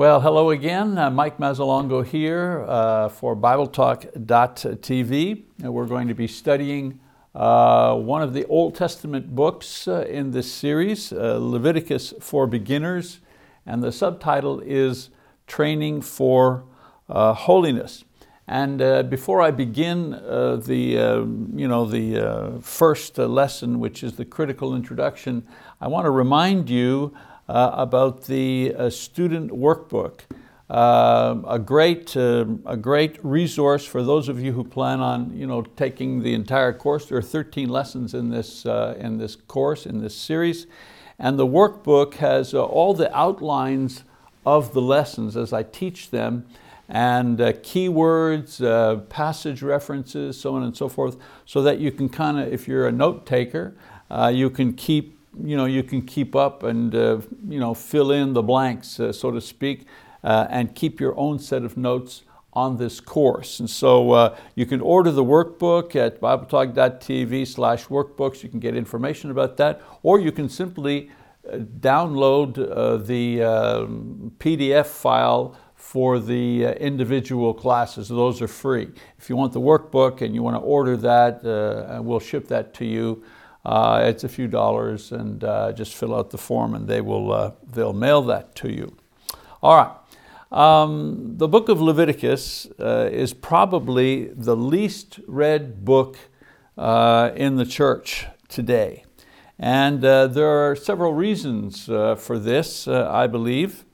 Well, hello again. Uh, Mike Mazzalongo here uh, for BibleTalk.tv. And we're going to be studying uh, one of the Old Testament books uh, in this series, uh, Leviticus for Beginners, and the subtitle is Training for uh, Holiness. And before I begin the, you know, the first lesson, which is the critical introduction, I want to remind you uh, about the uh, student workbook. Uh, a, great, uh, a great resource for those of you who plan on you know, taking the entire course. There are 13 lessons in this, uh, in this course, in this series. And the workbook has uh, all the outlines of the lessons as I teach them and keywords, passage references, so on and so forth, so that you can kind of, if you're a note taker, you can keep you know, you can keep up and uh, you know, fill in the blanks, uh, so to speak, uh, and keep your own set of notes on this course. And so uh, you can order the workbook at bibletalk.tv slash workbooks. You can get information about that, or you can simply uh, download uh, the um, PDF file for the individual classes. Those are free. If you want the workbook and you want to order that, we'll ship that to you uh, it's a few dollars and uh, just fill out the form and they will, uh, they'll mail that to you. All right. Um, the book of Leviticus uh, is probably the least read book uh, in the church today. And uh, there are several reasons for this, I believe.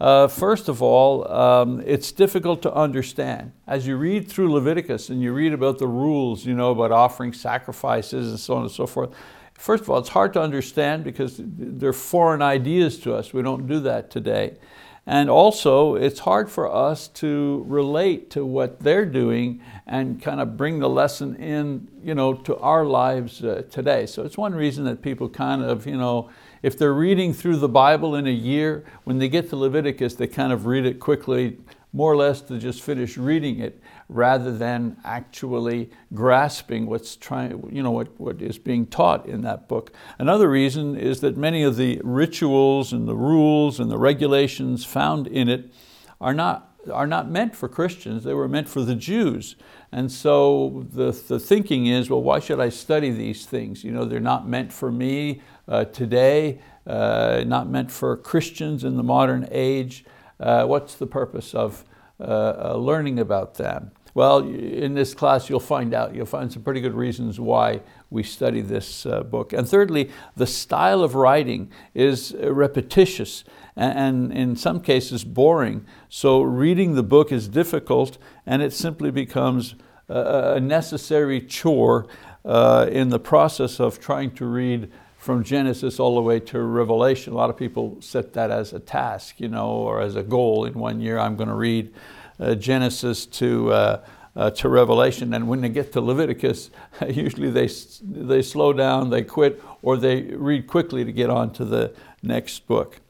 Uh, first of all, um, it's difficult to understand. As you read through Leviticus and you read about the rules, you know, about offering sacrifices and so on and so forth, first of all, it's hard to understand because they're foreign ideas to us. We don't do that today. And also, it's hard for us to relate to what they're doing and kind of bring the lesson in you know, to our lives uh, today. So it's one reason that people kind of, you know, if they're reading through the Bible in a year, when they get to Leviticus, they kind of read it quickly, more or less to just finish reading it, rather than actually grasping what's trying, you know, what, what is being taught in that book. Another reason is that many of the rituals and the rules and the regulations found in it are not are not meant for Christians, they were meant for the Jews. And so the, the thinking is, well, why should I study these things? You know, they're not meant for me today, uh, not meant for Christians in the modern age. Uh, what's the purpose of uh, uh, learning about them? Well, in this class you'll find out, you'll find some pretty good reasons why we study this uh, book. And thirdly, the style of writing is repetitious and in some cases boring. So reading the book is difficult and it simply becomes a necessary chore uh, in the process of trying to read from Genesis all the way to Revelation. A lot of people set that as a task, you know, or as a goal in one year, I'm going to read uh, Genesis to, uh, uh, to Revelation. And when they get to Leviticus, usually they, they slow down, they quit, or they read quickly to get on to the next book.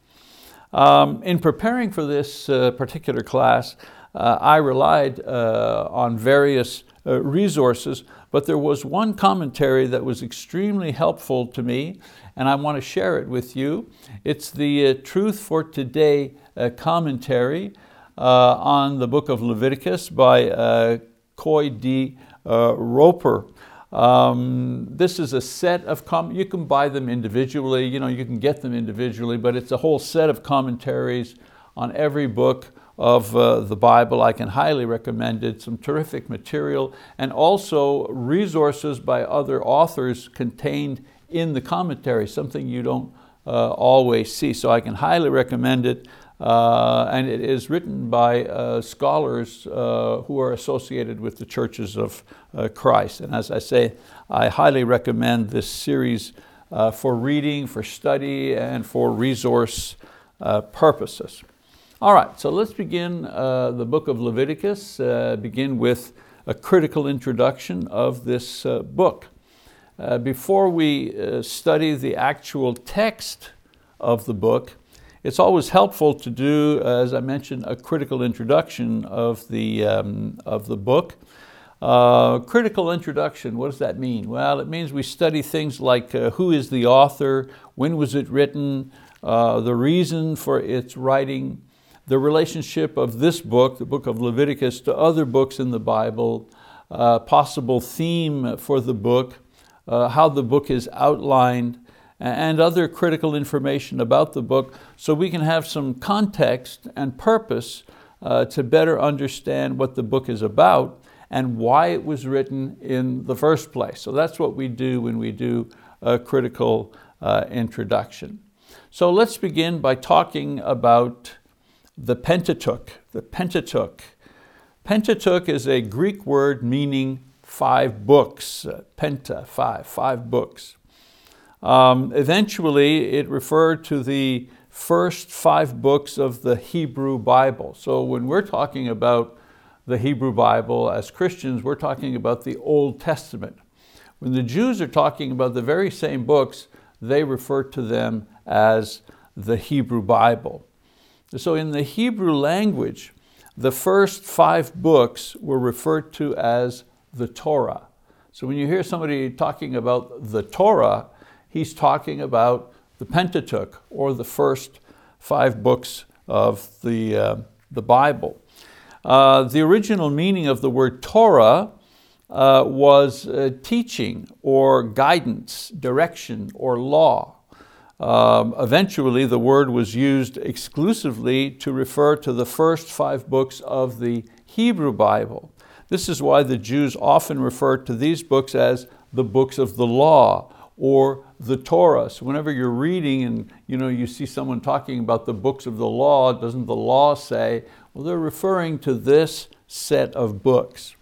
Um, in preparing for this uh, particular class, uh, I relied uh, on various resources, but there was one commentary that was extremely helpful to me, and I want to share it with you. It's the uh, Truth for Today uh, commentary on the book of Leviticus by Coy D. Roper. Um, this is a set of, com you can buy them individually, you know, you can get them individually, but it's a whole set of commentaries on every book of uh, the Bible. I can highly recommend it, some terrific material, and also resources by other authors contained in the commentary, something you don't uh, always see. So I can highly recommend it. Uh, and it is written by uh, scholars uh, who are associated with the churches of uh, Christ. And as I say, I highly recommend this series uh, for reading, for study, and for resource uh, purposes. All right, so let's begin the book of Leviticus, begin with a critical introduction of this book. before we study the actual text of the book, it's always helpful to do, as I mentioned, a critical introduction of the, um, of the book. Uh, critical introduction, what does that mean? Well, it means we study things like uh, who is the author, when was it written, uh, the reason for its writing, the relationship of this book, the book of Leviticus, to other books in the Bible, uh, possible theme for the book, uh, how the book is outlined, and other critical information about the book so we can have some context and purpose uh, to better understand what the book is about and why it was written in the first place. So that's what we do when we do a critical uh, introduction. So let's begin by talking about the Pentateuch. The Pentateuch. Pentateuch is a Greek word meaning five books. Uh, penta, five, five books. Um, eventually, it referred to the first five books of the Hebrew Bible. So when we're talking about the Hebrew Bible as Christians, we're talking about the Old Testament. When the Jews are talking about the very same books, they refer to them as the Hebrew Bible. So in the Hebrew language, the first five books were referred to as the Torah. So when you hear somebody talking about the Torah, he's talking about the Pentateuch or the first five books of the, uh, the Bible. Uh, the original meaning of the word Torah uh, was uh, teaching or guidance, direction or law. Um, eventually, the word was used exclusively to refer to the first five books of the Hebrew Bible. This is why the Jews often refer to these books as the books of the law or the Torah. So whenever you're reading and you, know, you see someone talking about the books of the law, doesn't the law say? Well, they're referring to this set of books.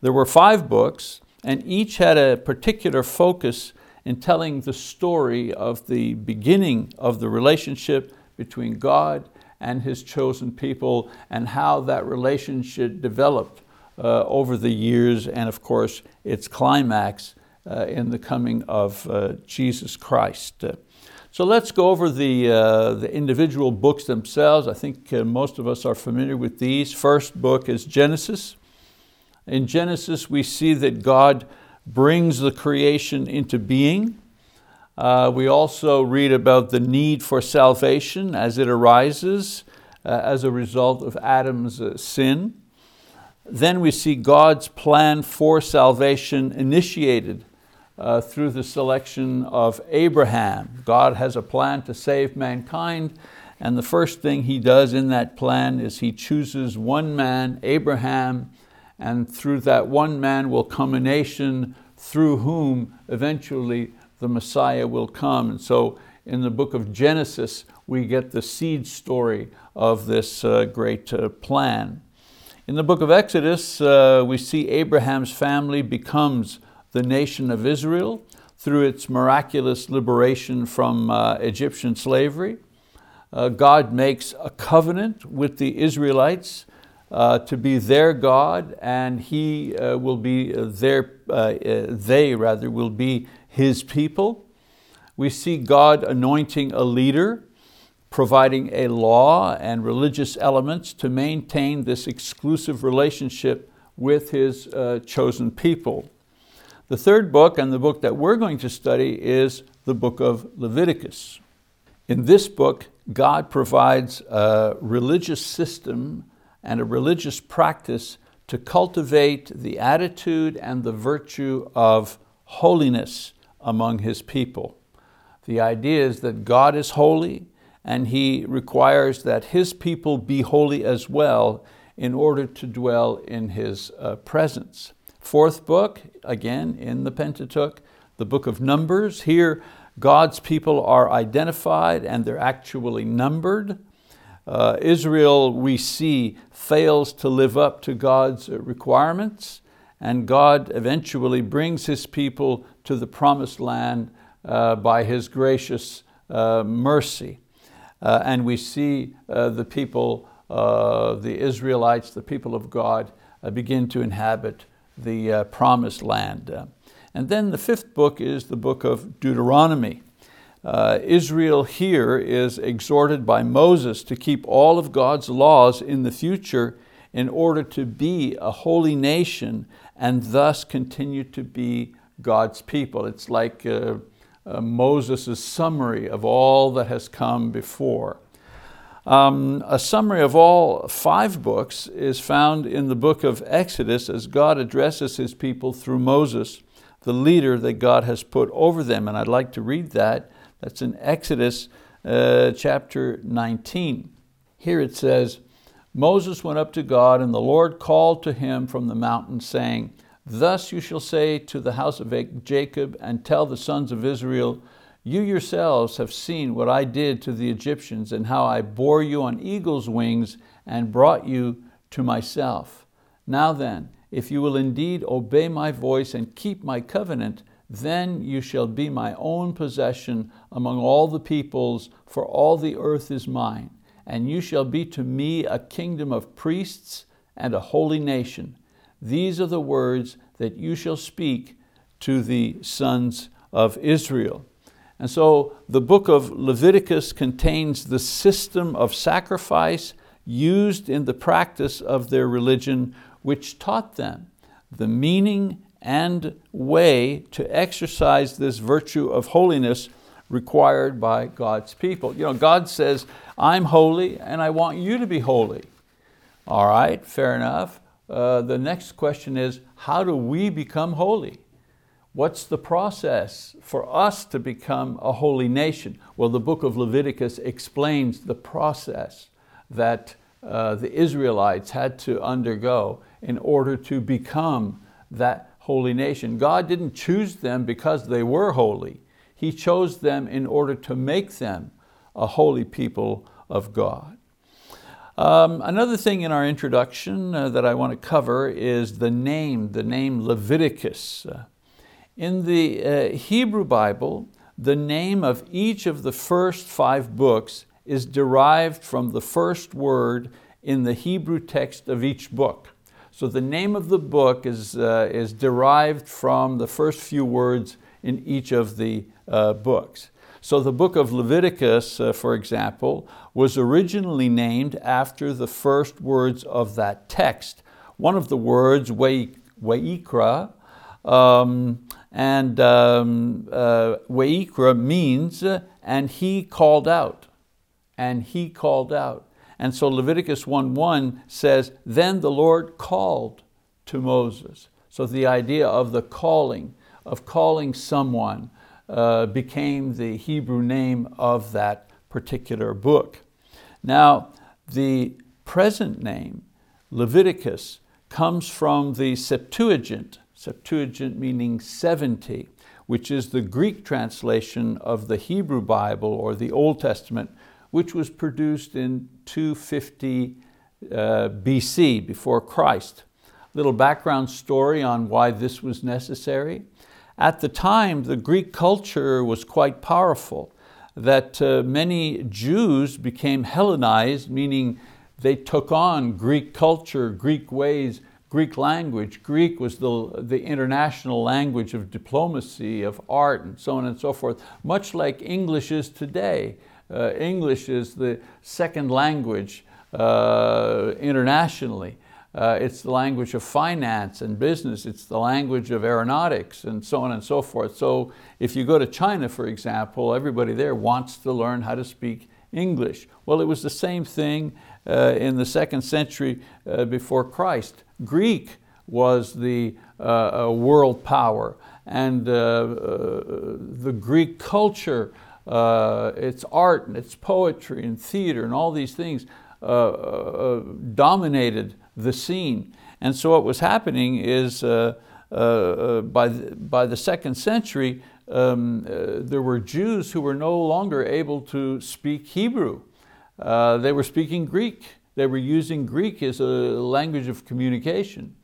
There were five books, and each had a particular focus in telling the story of the beginning of the relationship between God and His chosen people and how that relationship developed uh, over the years and of course its climax uh, in the coming of uh, Jesus Christ. So let's go over the, uh, the individual books themselves. I think uh, most of us are familiar with these. First book is Genesis. In Genesis, we see that God brings the creation into being. Uh, we also read about the need for salvation as it arises uh, as a result of Adam's uh, sin. Then we see God's plan for salvation initiated uh, through the selection of Abraham. God has a plan to save mankind, and the first thing He does in that plan is He chooses one man, Abraham, and through that one man will come a nation through whom eventually the Messiah will come. And so in the book of Genesis, we get the seed story of this uh, great uh, plan. In the book of Exodus, uh, we see Abraham's family becomes the nation of Israel through its miraculous liberation from uh, Egyptian slavery. Uh, God makes a covenant with the Israelites uh, to be their God and he uh, will be their, uh, they rather will be his people. We see God anointing a leader, providing a law and religious elements to maintain this exclusive relationship with his uh, chosen people. The third book and the book that we're going to study is the book of Leviticus. In this book, God provides a religious system and a religious practice to cultivate the attitude and the virtue of holiness among His people. The idea is that God is holy and He requires that His people be holy as well in order to dwell in His uh, presence. Fourth book, again in the Pentateuch, the book of Numbers. Here, God's people are identified and they're actually numbered. Uh, Israel, we see, fails to live up to God's requirements, and God eventually brings His people to the promised land uh, by His gracious uh, mercy. Uh, and we see uh, the people, uh, the Israelites, the people of God, begin to inhabit the promised land. and then the fifth book is the book of Deuteronomy. Uh, Israel here is exhorted by Moses to keep all of God's laws in the future in order to be a holy nation and thus continue to be God's people. It's like uh, uh, Moses' summary of all that has come before. Um, a summary of all five books is found in the book of Exodus as God addresses his people through Moses, the leader that God has put over them. And I'd like to read that. That's in Exodus uh, chapter 19. Here it says, Moses went up to God, and the Lord called to him from the mountain, saying, Thus you shall say to the house of Jacob, and tell the sons of Israel, you yourselves have seen what I did to the Egyptians and how I bore you on eagle's wings and brought you to myself. Now then, if you will indeed obey my voice and keep my covenant, then you shall be my own possession among all the peoples, for all the earth is mine. And you shall be to me a kingdom of priests and a holy nation. These are the words that you shall speak to the sons of Israel. And so the book of Leviticus contains the system of sacrifice used in the practice of their religion, which taught them the meaning and way to exercise this virtue of holiness required by God's people. You know, God says, I'm holy and I want you to be holy. All right, fair enough. Uh, the next question is, how do we become holy? What's the process for us to become a holy nation? Well, the book of Leviticus explains the process that uh, the Israelites had to undergo in order to become that holy nation. God didn't choose them because they were holy. He chose them in order to make them a holy people of God. Um, another thing in our introduction uh, that I want to cover is the name, the name Leviticus. Uh, in the uh, Hebrew Bible, the name of each of the first five books is derived from the first word in the Hebrew text of each book. So the name of the book is, uh, is derived from the first few words in each of the uh, books. So the book of Leviticus, uh, for example, was originally named after the first words of that text. One of the words, Weikra, um, and um, uh, Weikra means, and he called out, and he called out. And so Leviticus 1.1 says, then the Lord called to Moses. So the idea of the calling, of calling someone, uh, became the Hebrew name of that particular book. Now, the present name, Leviticus, comes from the Septuagint, Septuagint meaning 70, which is the Greek translation of the Hebrew Bible or the Old Testament, which was produced in 250 uh, BC, before Christ. Little background story on why this was necessary. At the time, the Greek culture was quite powerful, that uh, many Jews became Hellenized, meaning they took on Greek culture, Greek ways, Greek language. Greek was the, the international language of diplomacy, of art, and so on and so forth, much like English is today. Uh, English is the second language uh, internationally. Uh, it's the language of finance and business. It's the language of aeronautics and so on and so forth. So if you go to China, for example, everybody there wants to learn how to speak English. Well, it was the same thing uh, in the second century uh, before Christ. Greek was the uh, world power and uh, uh, the Greek culture, uh, its art and its poetry and theater and all these things uh, uh, uh, dominated the scene. And so what was happening is by, the, by the second century, um, there were Jews who were no longer able to speak Hebrew. they were speaking Greek. They were using Greek as a language of communication.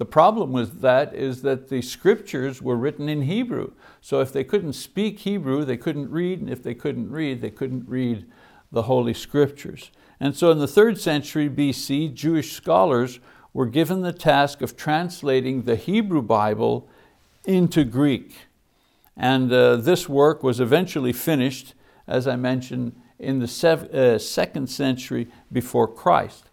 The problem with that is that the scriptures were written in Hebrew. So if they couldn't speak Hebrew, they couldn't read, and if they couldn't read, they couldn't read the Holy Scriptures. And so in the third century BC, Jewish scholars were given the task of translating the Hebrew Bible into Greek. And uh, this work was eventually finished, as I mentioned, in the uh, second century before Christ.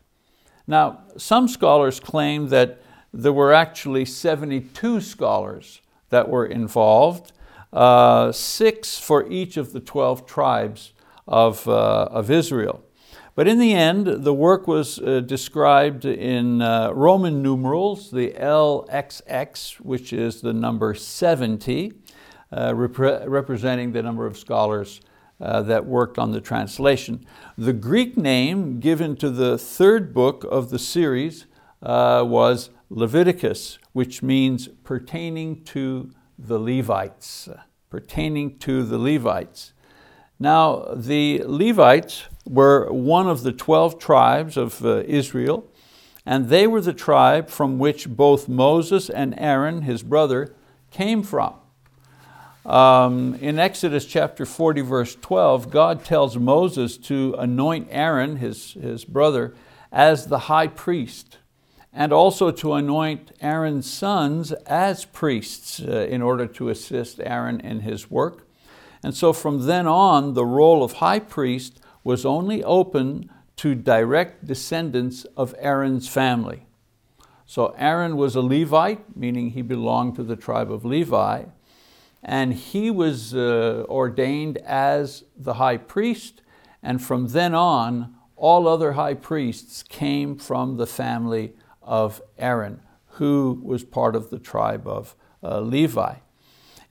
Now, some scholars claim that there were actually 72 scholars that were involved, uh, six for each of the 12 tribes of, uh, of Israel. But in the end, the work was uh, described in uh, Roman numerals, the LXX, which is the number 70, uh, repre representing the number of scholars uh, that worked on the translation. The Greek name given to the third book of the series uh, was Leviticus, which means pertaining to the Levites, pertaining to the Levites. Now, the Levites were one of the 12 tribes of uh, Israel, and they were the tribe from which both Moses and Aaron, his brother, came from. Um, in Exodus chapter 40, verse 12, God tells Moses to anoint Aaron, his, his brother, as the high priest, and also to anoint Aaron's sons as priests uh, in order to assist Aaron in his work. And so from then on, the role of high priest was only open to direct descendants of Aaron's family. So Aaron was a Levite, meaning he belonged to the tribe of Levi, and he was uh, ordained as the high priest, and from then on, all other high priests came from the family of Aaron, who was part of the tribe of uh, Levi.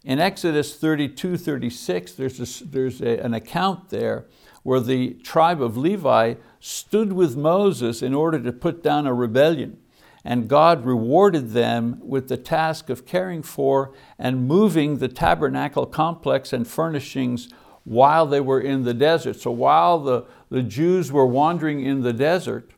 In Exodus 32, 36, there's, a, there's a, an account there where the tribe of Levi stood with Moses in order to put down a rebellion and God rewarded them with the task of caring for and moving the tabernacle complex and furnishings while they were in the desert. So while the, the Jews were wandering in the desert,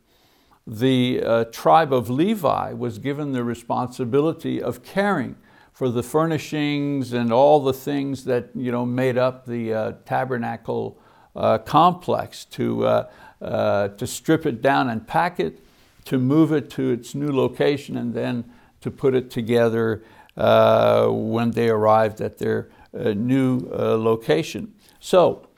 the uh, tribe of Levi was given the responsibility of caring for the furnishings and all the things that you know, made up the uh, tabernacle uh, complex to, uh, uh, to strip it down and pack it, to move it to its new location and then to put it together uh, when they arrived at their new location. So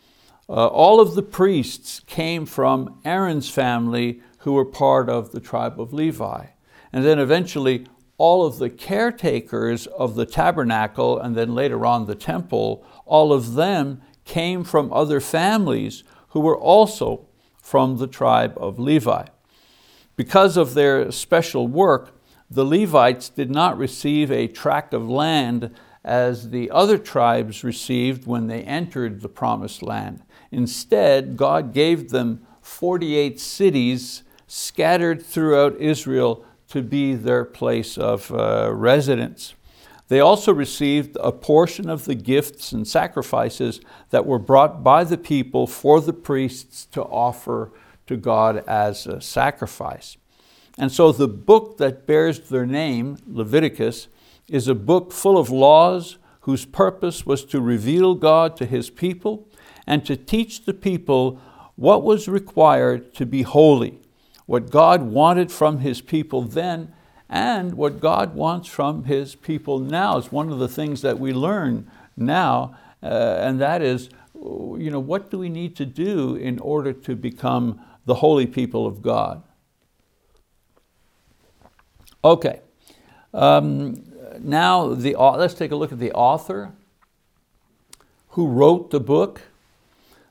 all of the priests came from Aaron's family who were part of the tribe of Levi. And then eventually all of the caretakers of the tabernacle and then later on the temple, all of them came from other families who were also from the tribe of Levi. Because of their special work, the Levites did not receive a tract of land as the other tribes received when they entered the promised land. Instead, God gave them 48 cities scattered throughout Israel to be their place of uh, residence. They also received a portion of the gifts and sacrifices that were brought by the people for the priests to offer to God as a sacrifice. And so the book that bears their name, Leviticus, is a book full of laws whose purpose was to reveal God to His people and to teach the people what was required to be holy, what God wanted from His people then and what God wants from His people now. is one of the things that we learn now, uh, and that is, you know, what do we need to do in order to become the holy people of God. Okay, um, now the, let's take a look at the author who wrote the book.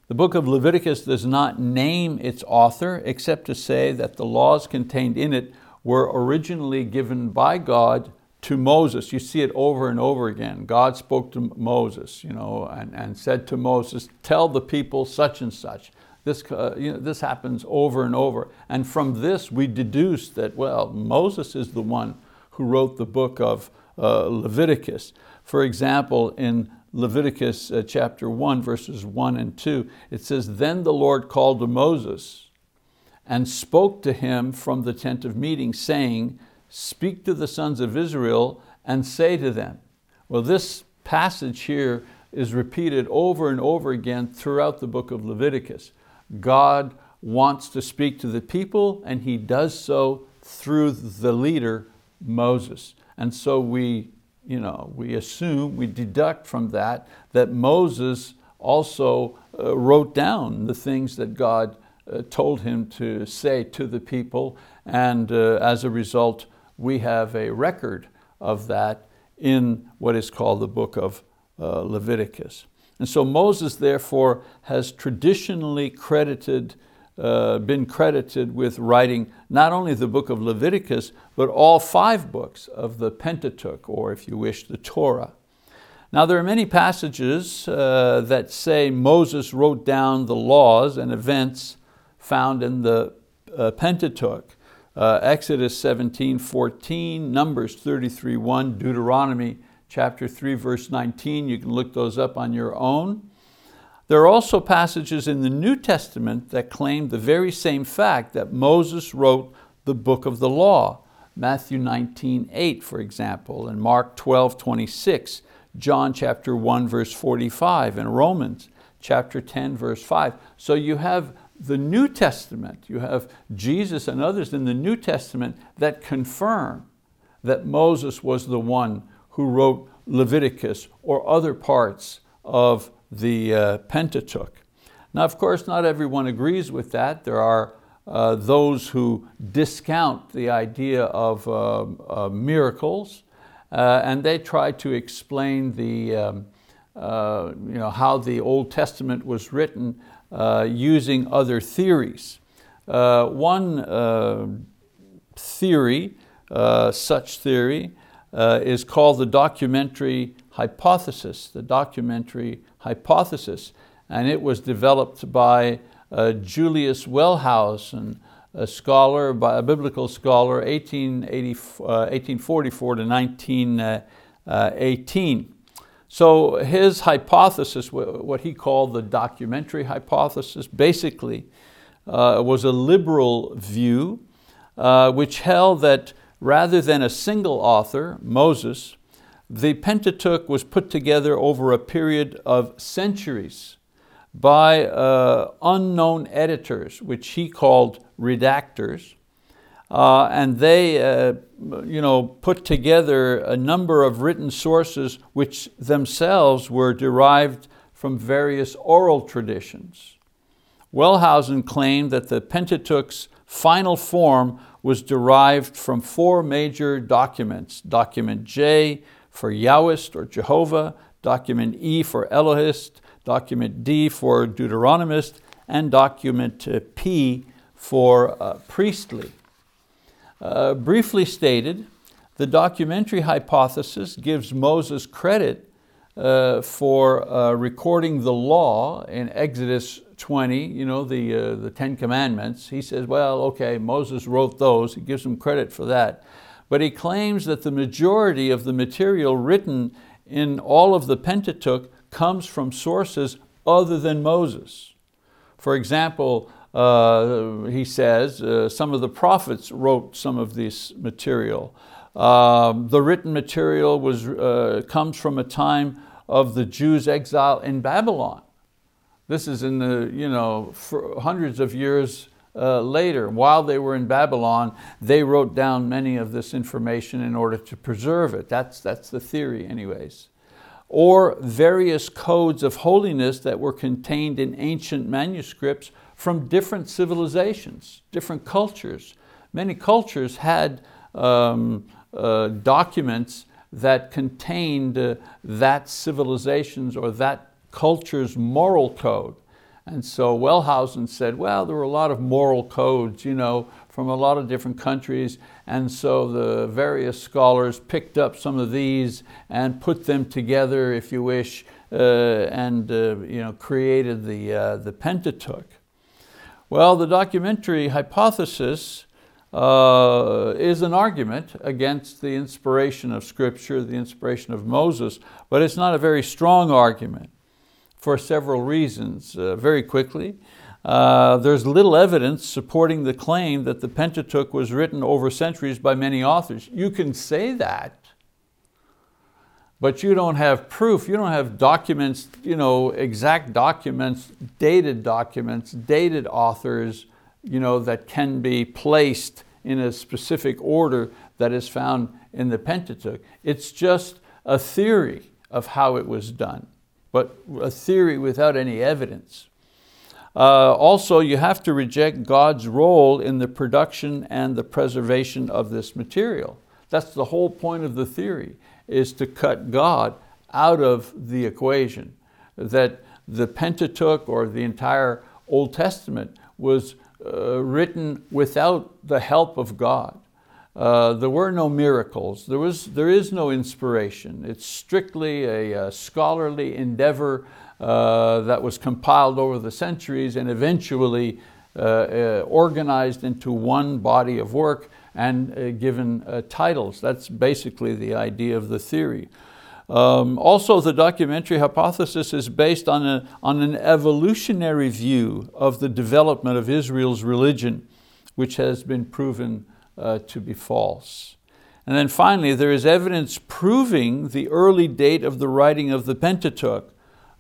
The book of Leviticus does not name its author except to say that the laws contained in it were originally given by God to Moses. You see it over and over again. God spoke to Moses you know, and, and said to Moses, tell the people such and such. This, uh, you know, this happens over and over. And from this we deduce that, well, Moses is the one who wrote the book of uh, Leviticus. For example, in Leviticus uh, chapter 1, verses 1 and 2, it says, Then the Lord called to Moses and spoke to him from the tent of meeting, saying, Speak to the sons of Israel and say to them. Well, this passage here is repeated over and over again throughout the book of Leviticus. God wants to speak to the people and he does so through the leader, Moses. And so we, you know, we assume, we deduct from that, that Moses also uh, wrote down the things that God uh, told him to say to the people. And uh, as a result, we have a record of that in what is called the book of uh, Leviticus. And so Moses therefore has traditionally credited uh, been credited with writing not only the book of Leviticus, but all five books of the Pentateuch, or if you wish, the Torah. Now, there are many passages uh, that say Moses wrote down the laws and events found in the uh, Pentateuch. Uh, Exodus 17, 14, Numbers 33, 1, Deuteronomy chapter 3, verse 19. You can look those up on your own. There are also passages in the New Testament that claim the very same fact that Moses wrote the book of the law. Matthew 19, 8, for example, and Mark 12, 26, John chapter 1, verse 45, and Romans chapter 10, verse 5. So you have the New Testament, you have Jesus and others in the New Testament that confirm that Moses was the one who wrote Leviticus or other parts of the uh, Pentateuch. Now, of course, not everyone agrees with that. There are uh, those who discount the idea of uh, uh miracles, uh, and they try to explain the, um, uh, you know, how the Old Testament was written using other theories. one theory, such theory, is called the documentary hypothesis, the documentary hypothesis. And it was developed by uh, Julius Wellhausen, a scholar, a biblical scholar, 1880, uh, 1844 to 1918. So his hypothesis, what he called the documentary hypothesis, basically uh, was a liberal view uh, which held that rather than a single author, Moses, the Pentateuch was put together over a period of centuries by uh, unknown editors, which he called redactors. Uh, and they uh, you know, put together a number of written sources which themselves were derived from various oral traditions. Wellhausen claimed that the Pentateuch's final form was derived from four major documents, document J, for Yahwist or Jehovah, document E for Elohist, document D for Deuteronomist, and document uh, P for uh, priestly. Uh, briefly stated, the documentary hypothesis gives Moses credit uh, for uh, recording the law in Exodus 20, you know, the, uh, the Ten Commandments. He says, well, okay, Moses wrote those. He gives him credit for that but he claims that the majority of the material written in all of the Pentateuch comes from sources other than Moses. For example, uh, he says, uh, some of the prophets wrote some of this material. Um, the written material was, uh, comes from a time of the Jews' exile in Babylon. This is in the, you know, hundreds of years uh, later, while they were in Babylon, they wrote down many of this information in order to preserve it. That's, that's the theory anyways. Or various codes of holiness that were contained in ancient manuscripts from different civilizations, different cultures. Many cultures had um, uh, documents that contained uh, that civilization's or that culture's moral code. And so Wellhausen said, well, there were a lot of moral codes, you know, from a lot of different countries. And so the various scholars picked up some of these and put them together, if you wish, uh, and uh, you know, created the, uh, the Pentateuch. Well, the documentary hypothesis uh, is an argument against the inspiration of Scripture, the inspiration of Moses, but it's not a very strong argument for several reasons. Uh, very quickly, uh, there's little evidence supporting the claim that the Pentateuch was written over centuries by many authors. You can say that, but you don't have proof. You don't have documents, you know, exact documents, dated documents, dated authors, you know, that can be placed in a specific order that is found in the Pentateuch. It's just a theory of how it was done but a theory without any evidence. Uh, also, you have to reject God's role in the production and the preservation of this material. That's the whole point of the theory, is to cut God out of the equation. That the Pentateuch or the entire Old Testament was uh, written without the help of God. Uh, there were no miracles. There, was, there is no inspiration. It's strictly a, a scholarly endeavor uh, that was compiled over the centuries and eventually uh, uh, organized into one body of work and uh, given uh, titles. That's basically the idea of the theory. Um, also, the documentary hypothesis is based on, a, on an evolutionary view of the development of Israel's religion, which has been proven uh, to be false. And then finally, there is evidence proving the early date of the writing of the Pentateuch,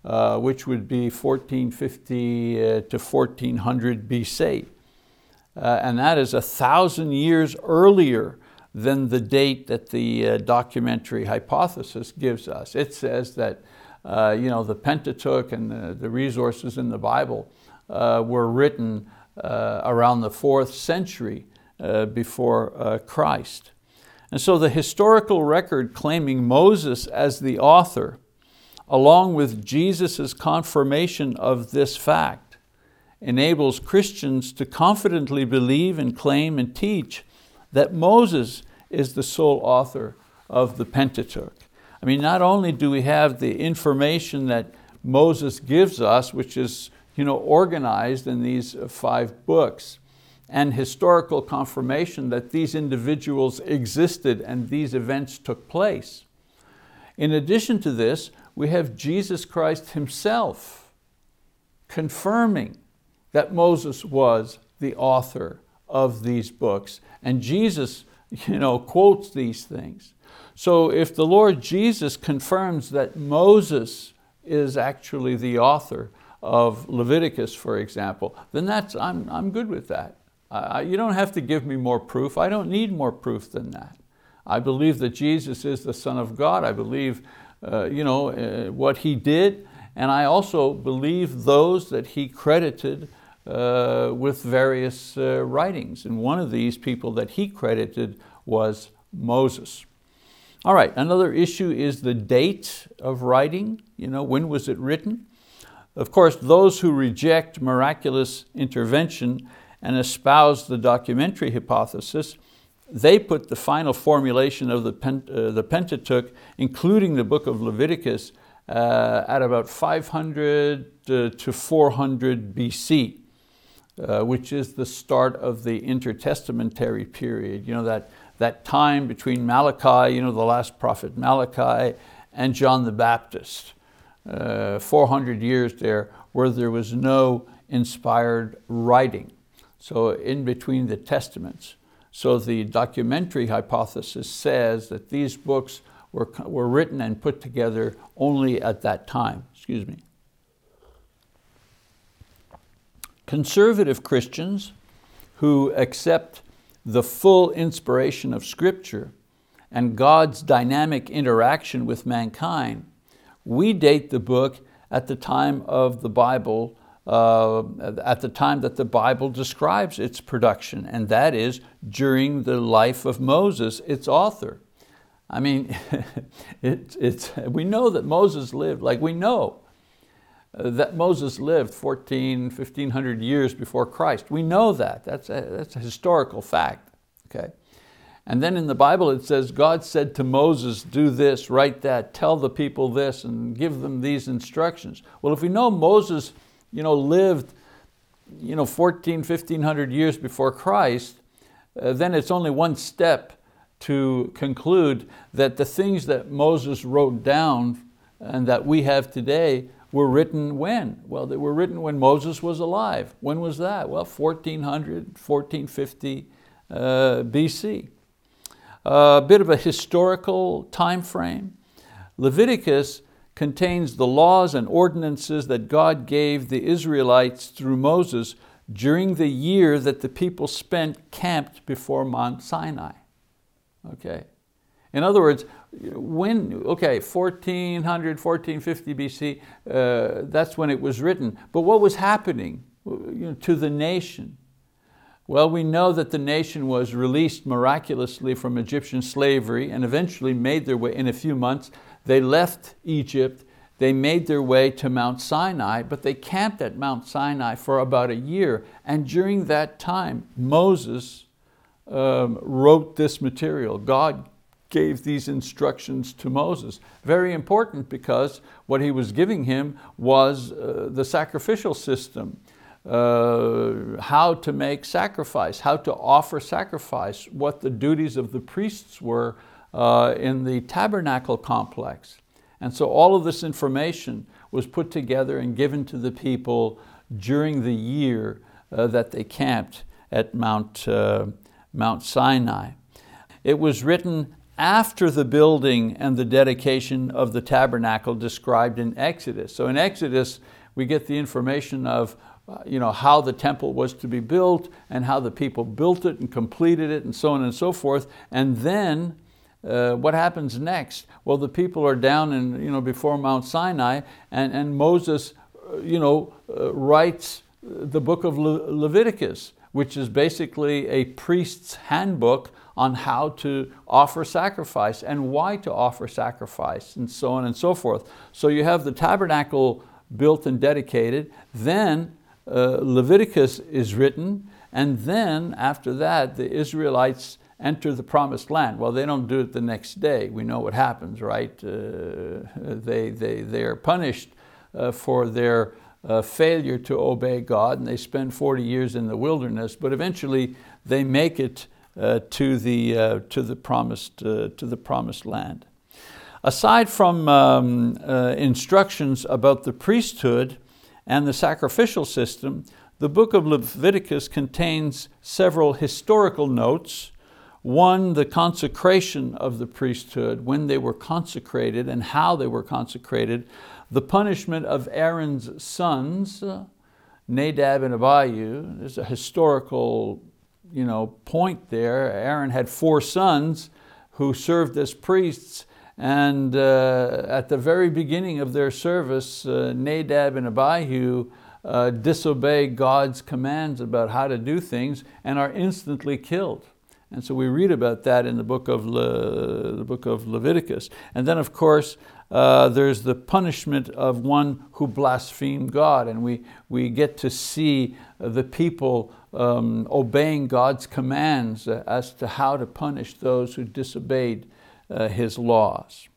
uh, which would be 1450 uh, to 1400 BC. Uh, and that is a thousand years earlier than the date that the uh, documentary hypothesis gives us. It says that uh, you know, the Pentateuch and the, the resources in the Bible uh, were written uh, around the fourth century before uh, Christ. And so the historical record claiming Moses as the author, along with Jesus' confirmation of this fact, enables Christians to confidently believe and claim and teach that Moses is the sole author of the Pentateuch. I mean, not only do we have the information that Moses gives us, which is you know, organized in these five books, and historical confirmation that these individuals existed and these events took place. In addition to this, we have Jesus Christ himself confirming that Moses was the author of these books. And Jesus you know, quotes these things. So if the Lord Jesus confirms that Moses is actually the author of Leviticus, for example, then that's, I'm, I'm good with that. Uh, you don't have to give me more proof. I don't need more proof than that. I believe that Jesus is the Son of God. I believe uh, you know, uh, what He did, and I also believe those that He credited uh, with various uh, writings. And one of these people that he credited was Moses. All right, another issue is the date of writing. You know, when was it written? Of course, those who reject miraculous intervention and espouse the documentary hypothesis, they put the final formulation of the, Pent uh, the Pentateuch, including the book of Leviticus, uh, at about 500 uh, to 400 BC. Uh, which is the start of the intertestamentary period, you know, that, that time between Malachi, you know, the last prophet Malachi, and John the Baptist. Uh, 400 years there where there was no inspired writing. So in between the testaments. So the documentary hypothesis says that these books were, were written and put together only at that time. Excuse me. Conservative Christians who accept the full inspiration of Scripture and God's dynamic interaction with mankind, we date the book at the time of the Bible, uh, at the time that the Bible describes its production, and that is during the life of Moses, its author. I mean, it, it's, we know that Moses lived, like we know that Moses lived 14, 1500 years before Christ. We know that, that's a, that's a historical fact, okay? And then in the Bible it says, God said to Moses, do this, write that, tell the people this, and give them these instructions. Well, if we know Moses you know, lived you know, 14, 1500 years before Christ, uh, then it's only one step to conclude that the things that Moses wrote down and that we have today were written when? Well, they were written when Moses was alive. When was that? Well, 1400, 1450 uh, BC. A bit of a historical time frame. Leviticus contains the laws and ordinances that God gave the Israelites through Moses during the year that the people spent camped before Mount Sinai. Okay. In other words, when, okay, 1400, 1450 BC, uh, that's when it was written. But what was happening you know, to the nation? Well, we know that the nation was released miraculously from Egyptian slavery and eventually made their way, in a few months, they left Egypt they made their way to Mount Sinai, but they camped at Mount Sinai for about a year. And during that time, Moses um, wrote this material. God gave these instructions to Moses. Very important because what he was giving him was uh, the sacrificial system, uh, how to make sacrifice, how to offer sacrifice, what the duties of the priests were uh, in the tabernacle complex. And so all of this information was put together and given to the people during the year uh, that they camped at Mount, uh, Mount Sinai. It was written after the building and the dedication of the tabernacle described in Exodus. So in Exodus, we get the information of uh, you know, how the temple was to be built and how the people built it and completed it and so on and so forth. And then uh, what happens next? Well, the people are down in, you know, before Mount Sinai and, and Moses uh, you know, uh, writes the book of Le Leviticus, which is basically a priest's handbook on how to offer sacrifice and why to offer sacrifice and so on and so forth. So you have the tabernacle built and dedicated, then uh, Leviticus is written, and then after that the Israelites enter the promised land. Well, they don't do it the next day. We know what happens, right? Uh, they, they, they are punished uh, for their uh, failure to obey God and they spend 40 years in the wilderness, but eventually they make it uh, to, the, uh, to, the promised, uh, to the promised land. Aside from um, instructions about the priesthood and the sacrificial system, the book of Leviticus contains several historical notes. One, the consecration of the priesthood, when they were consecrated and how they were consecrated, the punishment of Aaron's sons, Nadab and Abihu. There's a historical you know, point there. Aaron had four sons who served as priests and uh, at the very beginning of their service, uh, Nadab and Abihu uh, disobey God's commands about how to do things and are instantly killed. And so we read about that in the book of, Le, the book of Leviticus. And then of course, uh, there's the punishment of one who blasphemed God and we, we get to see the people um, obeying God's commands as to how to punish those who disobeyed uh, His laws.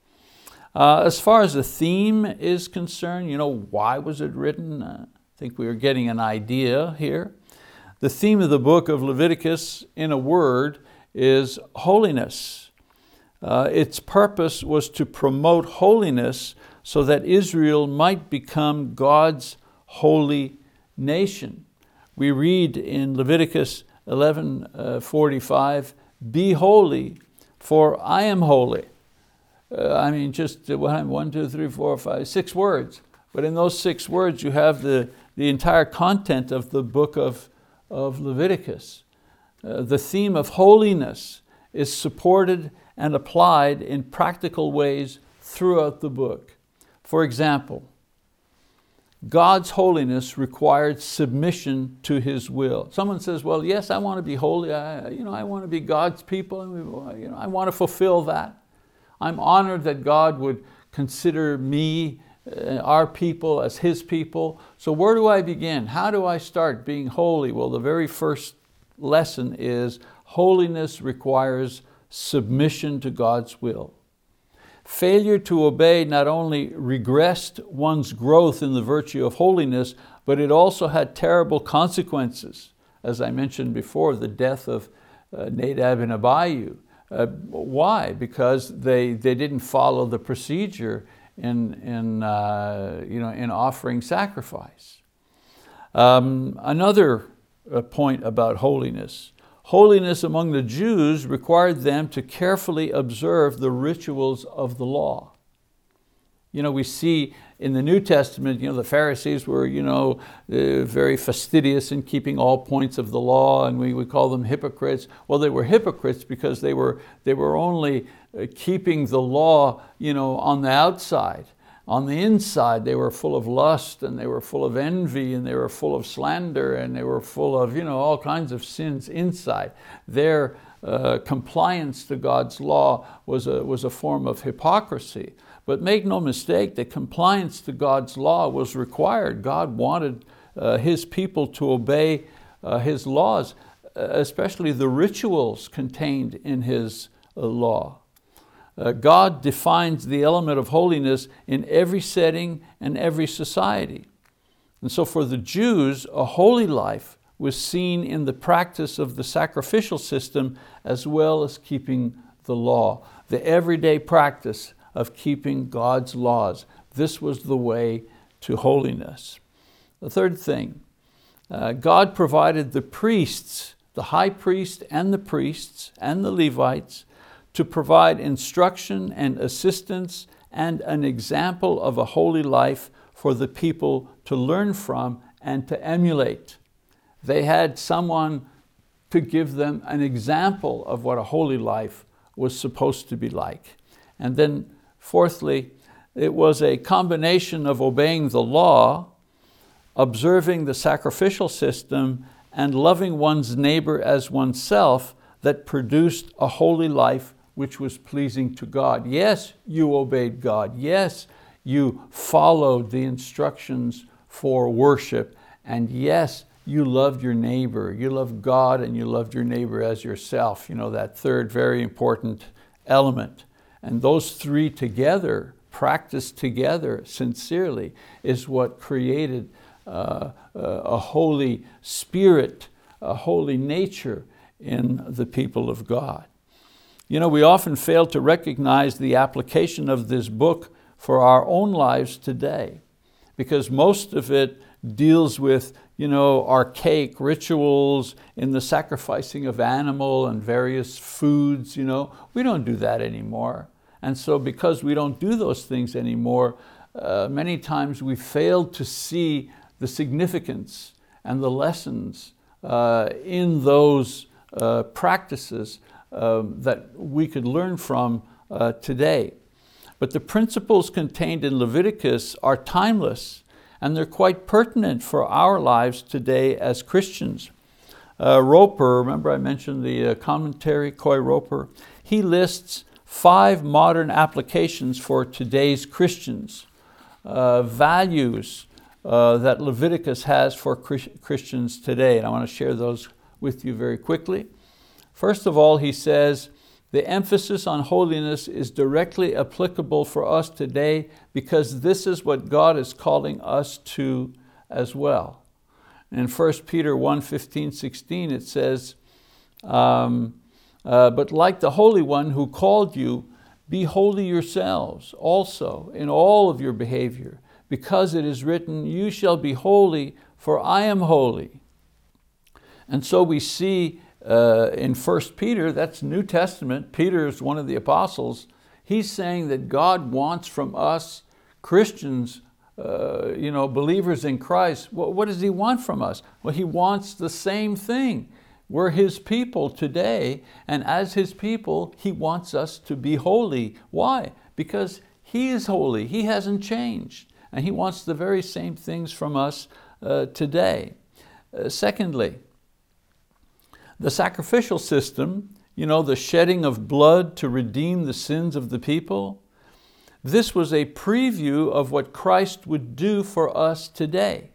Uh, as far as the theme is concerned, you know, why was it written? Uh, I think we are getting an idea here. The theme of the book of Leviticus, in a word, is holiness. Uh, its purpose was to promote holiness so that Israel might become God's holy nation. We read in Leviticus 11, uh, 45, be holy, for I am holy. Uh, I mean, just one, two, three, four, five, six words. But in those six words, you have the, the entire content of the book of, of Leviticus. Uh, the theme of holiness is supported and applied in practical ways throughout the book. For example, God's holiness required submission to His will. Someone says, well, yes, I want to be holy. I, you know, I want to be God's people. You know, I want to fulfill that. I'm honored that God would consider me, our people, as His people. So where do I begin? How do I start being holy? Well, the very first lesson is holiness requires submission to God's will. Failure to obey not only regressed one's growth in the virtue of holiness, but it also had terrible consequences. As I mentioned before, the death of uh, Nadab and Abihu. Uh, why? Because they, they didn't follow the procedure in, in, uh, you know, in offering sacrifice. Um, another uh, point about holiness. Holiness among the Jews required them to carefully observe the rituals of the law. You know, we see in the New Testament, you know, the Pharisees were you know, uh, very fastidious in keeping all points of the law and we would call them hypocrites. Well, they were hypocrites because they were, they were only uh, keeping the law you know, on the outside. On the inside, they were full of lust and they were full of envy and they were full of slander and they were full of you know, all kinds of sins inside. Their uh, compliance to God's law was a, was a form of hypocrisy. But make no mistake that compliance to God's law was required. God wanted uh, His people to obey uh, His laws, especially the rituals contained in His uh, law. Uh, God defines the element of holiness in every setting and every society. And so for the Jews, a holy life was seen in the practice of the sacrificial system as well as keeping the law, the everyday practice of keeping God's laws. This was the way to holiness. The third thing, uh, God provided the priests, the high priest and the priests and the Levites, to provide instruction and assistance and an example of a holy life for the people to learn from and to emulate. They had someone to give them an example of what a holy life was supposed to be like. And then fourthly, it was a combination of obeying the law, observing the sacrificial system, and loving one's neighbor as oneself that produced a holy life which was pleasing to God. Yes, you obeyed God. Yes, you followed the instructions for worship. And yes, you loved your neighbor. You loved God and you loved your neighbor as yourself. You know, that third very important element. And those three together, practiced together sincerely, is what created uh, a holy spirit, a holy nature in the people of God. You know, we often fail to recognize the application of this book for our own lives today because most of it deals with you know, archaic rituals in the sacrificing of animal and various foods. You know. We don't do that anymore. And so because we don't do those things anymore, uh, many times we fail to see the significance and the lessons uh, in those uh, practices um, that we could learn from uh, today. But the principles contained in Leviticus are timeless and they're quite pertinent for our lives today as Christians. Uh, Roper, remember I mentioned the uh, commentary, Coy Roper, he lists five modern applications for today's Christians, uh, values uh, that Leviticus has for Christians today. And I want to share those with you very quickly. First of all, he says, the emphasis on holiness is directly applicable for us today because this is what God is calling us to as well. In 1 Peter 1, 15, 16, it says, um, uh, but like the Holy One who called you, be holy yourselves also in all of your behavior, because it is written, you shall be holy, for I am holy. And so we see uh, in 1 Peter, that's New Testament, Peter is one of the apostles, he's saying that God wants from us Christians, uh, you know, believers in Christ, what, what does He want from us? Well, He wants the same thing. We're His people today, and as His people, He wants us to be holy. Why? Because He is holy, He hasn't changed, and He wants the very same things from us uh, today. Uh, secondly, the sacrificial system, you know, the shedding of blood to redeem the sins of the people, this was a preview of what Christ would do for us today.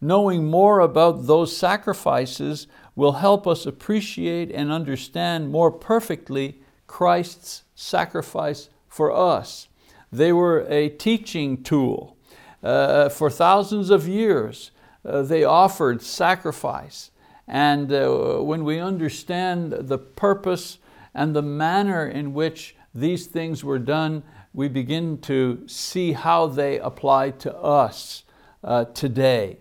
Knowing more about those sacrifices will help us appreciate and understand more perfectly Christ's sacrifice for us. They were a teaching tool. Uh, for thousands of years, uh, they offered sacrifice. And uh, when we understand the purpose and the manner in which these things were done, we begin to see how they apply to us uh, today.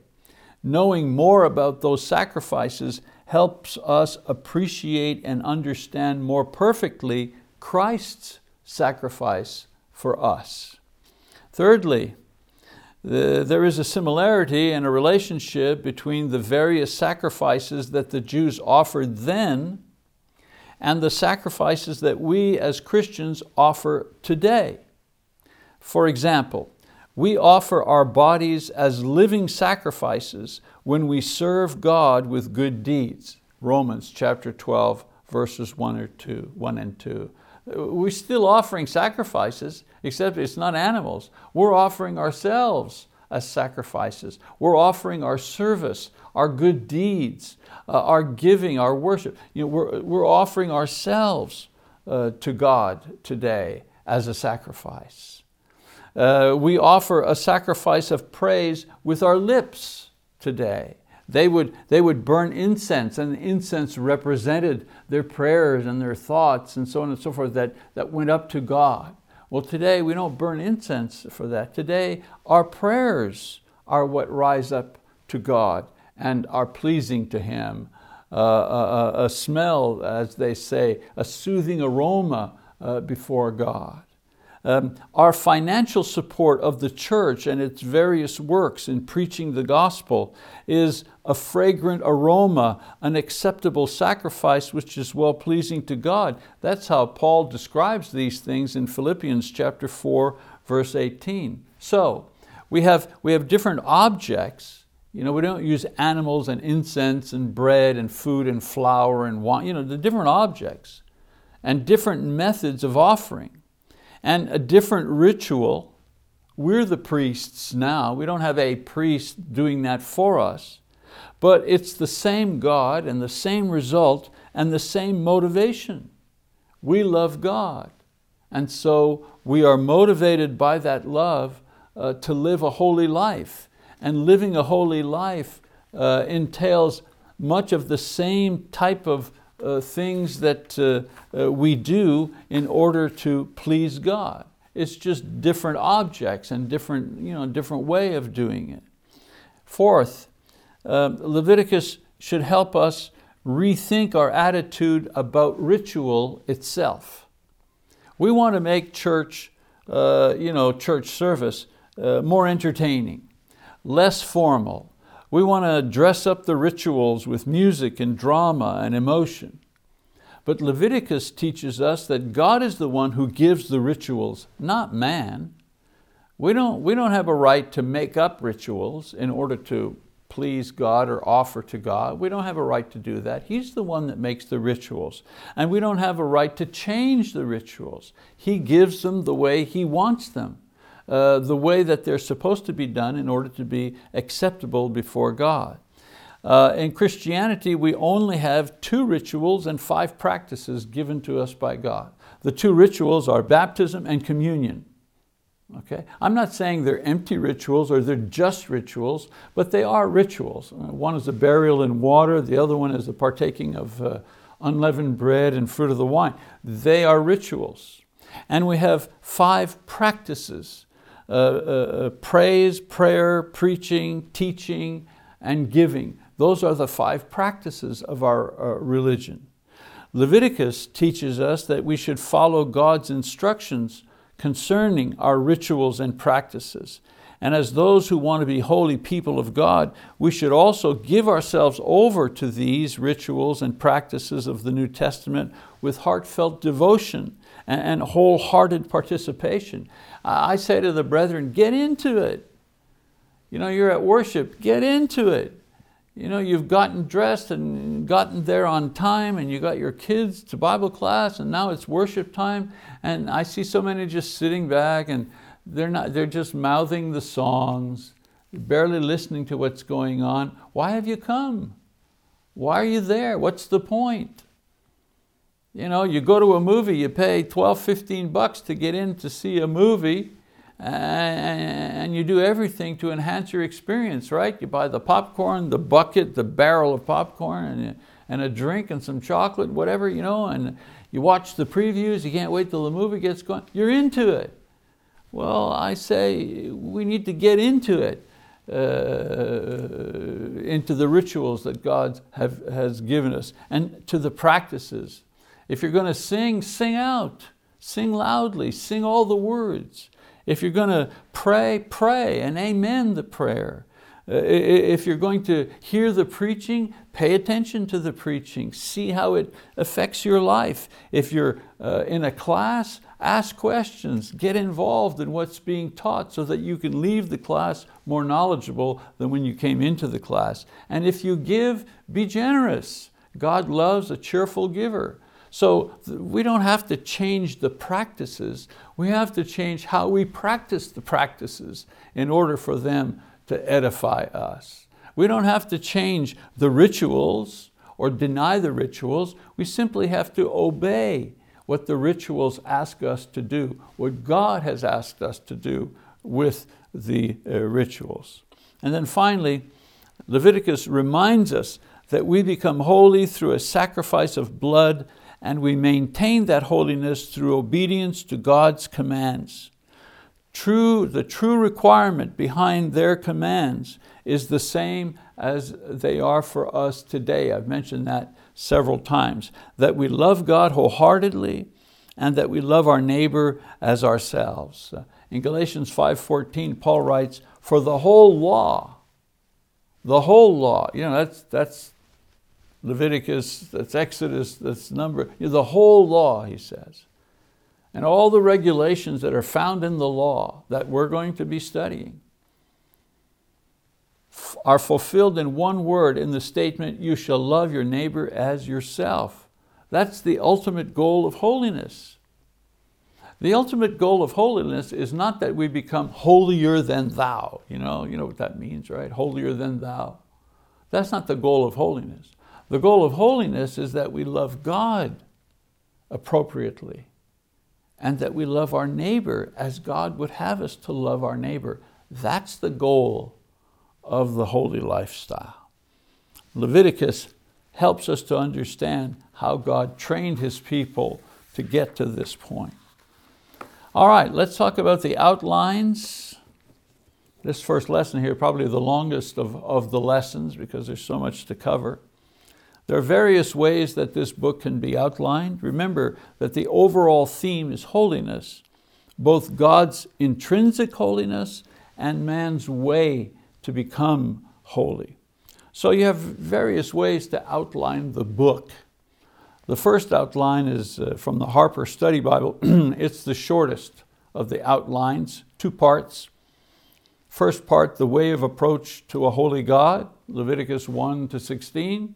Knowing more about those sacrifices helps us appreciate and understand more perfectly Christ's sacrifice for us. Thirdly, there is a similarity and a relationship between the various sacrifices that the Jews offered then and the sacrifices that we as Christians offer today. For example, we offer our bodies as living sacrifices when we serve God with good deeds. Romans chapter 12, verses 1 or 2, 1 and 2. We're still offering sacrifices, except it's not animals. We're offering ourselves as sacrifices. We're offering our service, our good deeds, uh, our giving, our worship. You know, we're, we're offering ourselves uh, to God today as a sacrifice. Uh, we offer a sacrifice of praise with our lips today. They would, they would burn incense, and the incense represented their prayers and their thoughts and so on and so forth that, that went up to God. Well, today we don't burn incense for that. Today, our prayers are what rise up to God and are pleasing to Him. Uh, a, a, smell, as they say, a soothing aroma uh, before God. Um, our financial support of the church and its various works in preaching the gospel is a fragrant aroma, an acceptable sacrifice which is well pleasing to God. That's how Paul describes these things in Philippians chapter 4, verse 18. So we have, we have different objects. You know, we don't use animals and incense and bread and food and flour and wine, you know, the different objects and different methods of offering and a different ritual. We're the priests now. We don't have a priest doing that for us. But it's the same God and the same result and the same motivation. We love God. And so we are motivated by that love uh, to live a holy life. And living a holy life uh, entails much of the same type of uh, things that uh, uh, we do in order to please God. It's just different objects and different, you know, different way of doing it. Fourth, uh, Leviticus should help us rethink our attitude about ritual itself. We want to make church, uh, you know, church service more entertaining, less formal, we want to dress up the rituals with music and drama and emotion. But Leviticus teaches us that God is the one who gives the rituals, not man. We don't, we don't have a right to make up rituals in order to please God or offer to God. We don't have a right to do that. He's the one that makes the rituals. And we don't have a right to change the rituals. He gives them the way He wants them. Uh, the way that they're supposed to be done in order to be acceptable before God. Uh, in Christianity, we only have two rituals and five practices given to us by God. The two rituals are baptism and communion. Okay? I'm not saying they're empty rituals or they're just rituals, but they are rituals. Uh, one is a burial in water, the other one is the partaking of uh, unleavened bread and fruit of the wine. They are rituals. And we have five practices uh, uh, uh, praise, prayer, preaching, teaching, and giving. Those are the five practices of our uh, religion. Leviticus teaches us that we should follow God's instructions concerning our rituals and practices. And as those who want to be holy people of God, we should also give ourselves over to these rituals and practices of the New Testament with heartfelt devotion and wholehearted participation. I say to the brethren, get into it. You know, you're at worship, get into it. You know, you've gotten dressed and gotten there on time and you got your kids to Bible class and now it's worship time and I see so many just sitting back and they're, not, they're just mouthing the songs, barely listening to what's going on. Why have you come? Why are you there? What's the point? You know, you go to a movie, you pay 12, 15 bucks to get in to see a movie, and you do everything to enhance your experience, right? You buy the popcorn, the bucket, the barrel of popcorn, and, and a drink and some chocolate, whatever, you know, and you watch the previews, you can't wait till the movie gets going. You're into it. Well, I say we need to get into it. Uh, into the rituals that God have, has given us and to the practices if you're going to sing, sing out. Sing loudly, sing all the words. If you're going to pray, pray and amen the prayer. Uh, if you're going to hear the preaching, pay attention to the preaching. See how it affects your life. If you're uh, in a class, ask questions. Get involved in what's being taught so that you can leave the class more knowledgeable than when you came into the class. And if you give, be generous. God loves a cheerful giver. So we don't have to change the practices. We have to change how we practice the practices in order for them to edify us. We don't have to change the rituals or deny the rituals. We simply have to obey what the rituals ask us to do, what God has asked us to do with the uh, rituals. And then finally, Leviticus reminds us that we become holy through a sacrifice of blood and we maintain that holiness through obedience to God's commands. True, the true requirement behind their commands is the same as they are for us today. I've mentioned that several times, that we love God wholeheartedly and that we love our neighbor as ourselves. In Galatians 5.14, Paul writes, for the whole law, the whole law, you know, that's, that's Leviticus, that's Exodus, that's number, you know, the whole law, he says. And all the regulations that are found in the law that we're going to be studying are fulfilled in one word in the statement, you shall love your neighbor as yourself. That's the ultimate goal of holiness. The ultimate goal of holiness is not that we become holier than thou. You know, you know what that means, right? Holier than thou. That's not the goal of holiness. The goal of holiness is that we love God appropriately and that we love our neighbor as God would have us to love our neighbor. That's the goal of the holy lifestyle. Leviticus helps us to understand how God trained his people to get to this point. All right, let's talk about the outlines. This first lesson here, probably the longest of, of the lessons because there's so much to cover. There are various ways that this book can be outlined. Remember that the overall theme is holiness, both God's intrinsic holiness and man's way to become holy. So you have various ways to outline the book. The first outline is uh, from the Harper Study Bible. it's the shortest of the outlines, two parts. First part, the way of approach to a holy God, Leviticus 1 to 16.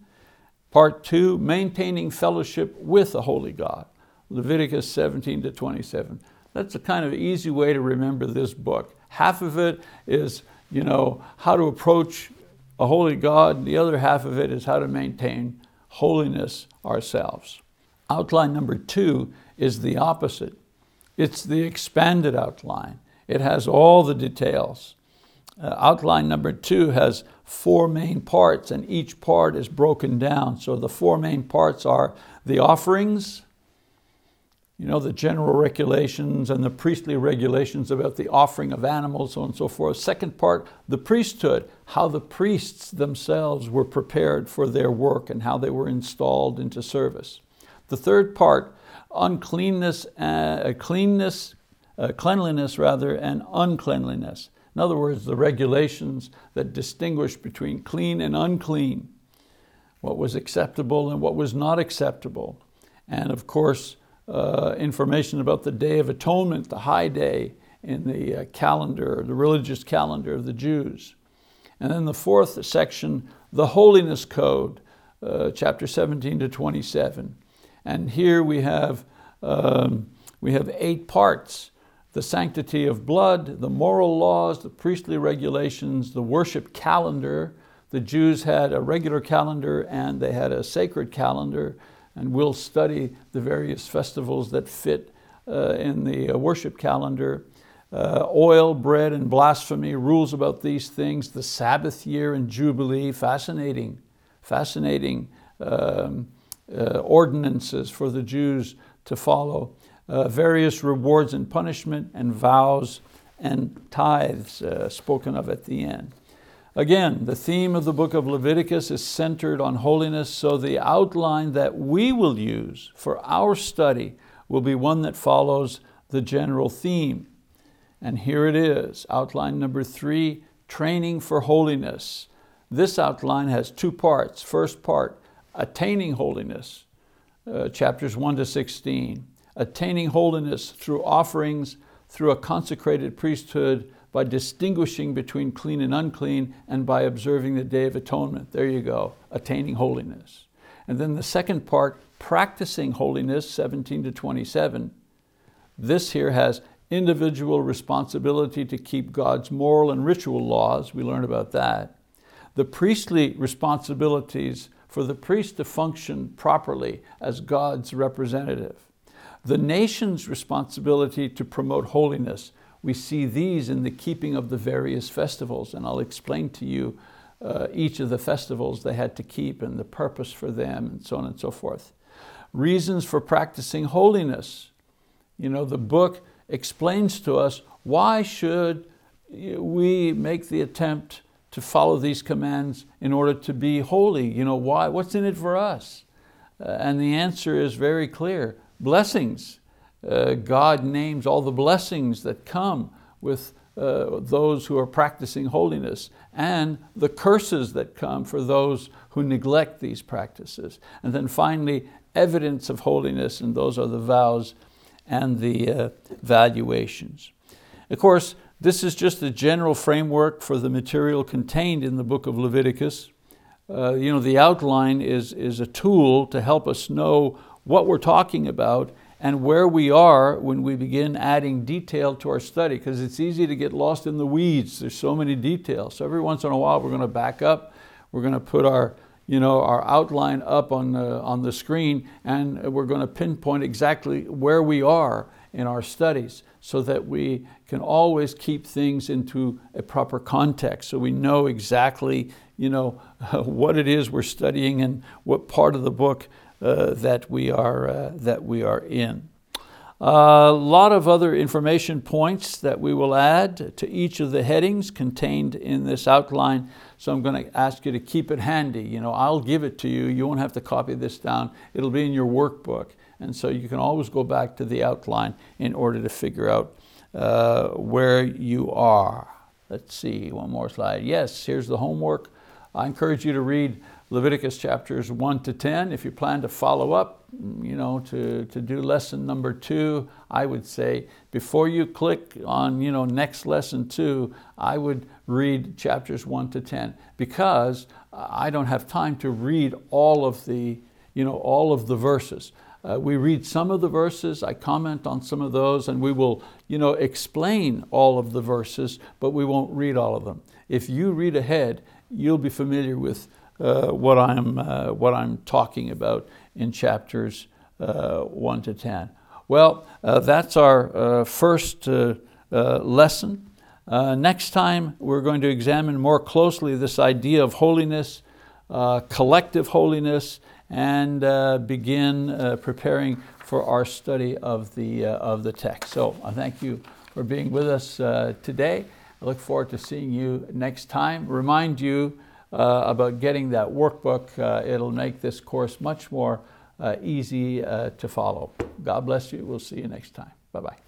Part two, maintaining fellowship with a holy God, Leviticus 17 to 27. That's a kind of easy way to remember this book. Half of it is you know, how to approach a holy God, the other half of it is how to maintain holiness ourselves. Outline number two is the opposite. It's the expanded outline. It has all the details. Uh, outline number two has four main parts and each part is broken down. So the four main parts are the offerings, you know, the general regulations and the priestly regulations about the offering of animals, so on and so forth. Second part, the priesthood, how the priests themselves were prepared for their work and how they were installed into service. The third part, uncleanness, uh, cleanness, uh, cleanliness rather, and uncleanliness. In other words, the regulations that distinguish between clean and unclean, what was acceptable and what was not acceptable. And of course, uh, information about the Day of Atonement, the high day in the uh, calendar, the religious calendar of the Jews. And then the fourth section, the Holiness Code, uh, chapter 17 to 27. And here we have, um, we have eight parts the sanctity of blood, the moral laws, the priestly regulations, the worship calendar. The Jews had a regular calendar and they had a sacred calendar and we'll study the various festivals that fit uh, in the uh, worship calendar. Uh, oil, bread, and blasphemy, rules about these things, the Sabbath year and Jubilee, fascinating, fascinating um, uh, ordinances for the Jews to follow. Uh, various rewards and punishment and vows and tithes uh, spoken of at the end. Again, the theme of the book of Leviticus is centered on holiness, so the outline that we will use for our study will be one that follows the general theme. And here it is, outline number three, training for holiness. This outline has two parts. First part, attaining holiness, uh, chapters 1 to 16. Attaining holiness through offerings, through a consecrated priesthood, by distinguishing between clean and unclean and by observing the Day of Atonement. There you go, attaining holiness. And then the second part, practicing holiness, 17 to 27. This here has individual responsibility to keep God's moral and ritual laws. We learn about that. The priestly responsibilities for the priest to function properly as God's representative. The nation's responsibility to promote holiness. We see these in the keeping of the various festivals, and I'll explain to you uh, each of the festivals they had to keep and the purpose for them, and so on and so forth. Reasons for practicing holiness. You know, the book explains to us why should we make the attempt to follow these commands in order to be holy. You know, why? What's in it for us? Uh, and the answer is very clear. Blessings. Uh, God names all the blessings that come with uh, those who are practicing holiness and the curses that come for those who neglect these practices. And then finally, evidence of holiness, and those are the vows and the uh, valuations. Of course, this is just a general framework for the material contained in the book of Leviticus. Uh, you know, the outline is, is a tool to help us know what we're talking about and where we are when we begin adding detail to our study, because it's easy to get lost in the weeds. There's so many details. So every once in a while, we're going to back up. We're going to put our you know, our outline up on the, on the screen and we're going to pinpoint exactly where we are in our studies so that we can always keep things into a proper context so we know exactly you know, what it is we're studying and what part of the book that, we are, uh, that we are in. A lot of other information points that we will add to each of the headings contained in this outline. So I'm going to ask you to keep it handy. You know, I'll give it to you. You won't have to copy this down. It'll be in your workbook. And so you can always go back to the outline in order to figure out uh, where you are. Let's see, one more slide. Yes, here's the homework. I encourage you to read Leviticus chapters 1 to 10. If you plan to follow up, you know, to, to do lesson number two, I would say before you click on you know, next lesson two, I would read chapters 1 to 10 because I don't have time to read all of the, you know, all of the verses. Uh, we read some of the verses, I comment on some of those, and we will you know, explain all of the verses, but we won't read all of them. If you read ahead, you'll be familiar with uh, what, I'm, uh, what I'm talking about in chapters uh, 1 to 10. Well, uh, that's our uh, first lesson. next time, we're going to examine more closely this idea of holiness, collective holiness, and begin preparing for our study of the, of the text. So I thank you for being with us today. I look forward to seeing you next time. Remind you about getting that workbook. Uh, it'll make this course much more uh, easy uh, to follow. God bless you. We'll see you next time. Bye-bye.